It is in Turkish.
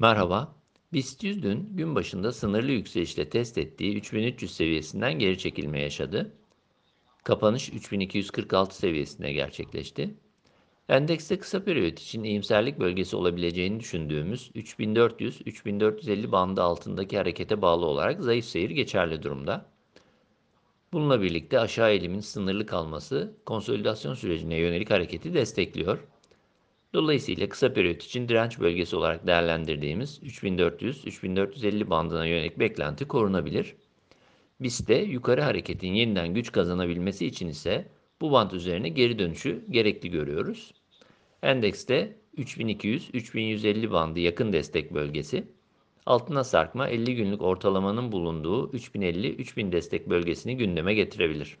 Merhaba. BIST 100 dün gün başında sınırlı yükselişle test ettiği 3300 seviyesinden geri çekilme yaşadı. Kapanış 3246 seviyesinde gerçekleşti. Endekste kısa periyot için iyimserlik bölgesi olabileceğini düşündüğümüz 3400-3450 bandı altındaki harekete bağlı olarak zayıf seyir geçerli durumda. Bununla birlikte aşağı eğilimin sınırlı kalması konsolidasyon sürecine yönelik hareketi destekliyor. Dolayısıyla kısa periyot için direnç bölgesi olarak değerlendirdiğimiz 3400-3450 bandına yönelik beklenti korunabilir. BIST'te yukarı hareketin yeniden güç kazanabilmesi için ise bu band üzerine geri dönüşü gerekli görüyoruz. Endekste 3200-3150 bandı yakın destek bölgesi, altına sarkma 50 günlük ortalamanın bulunduğu 3050-3000 destek bölgesini gündeme getirebilir.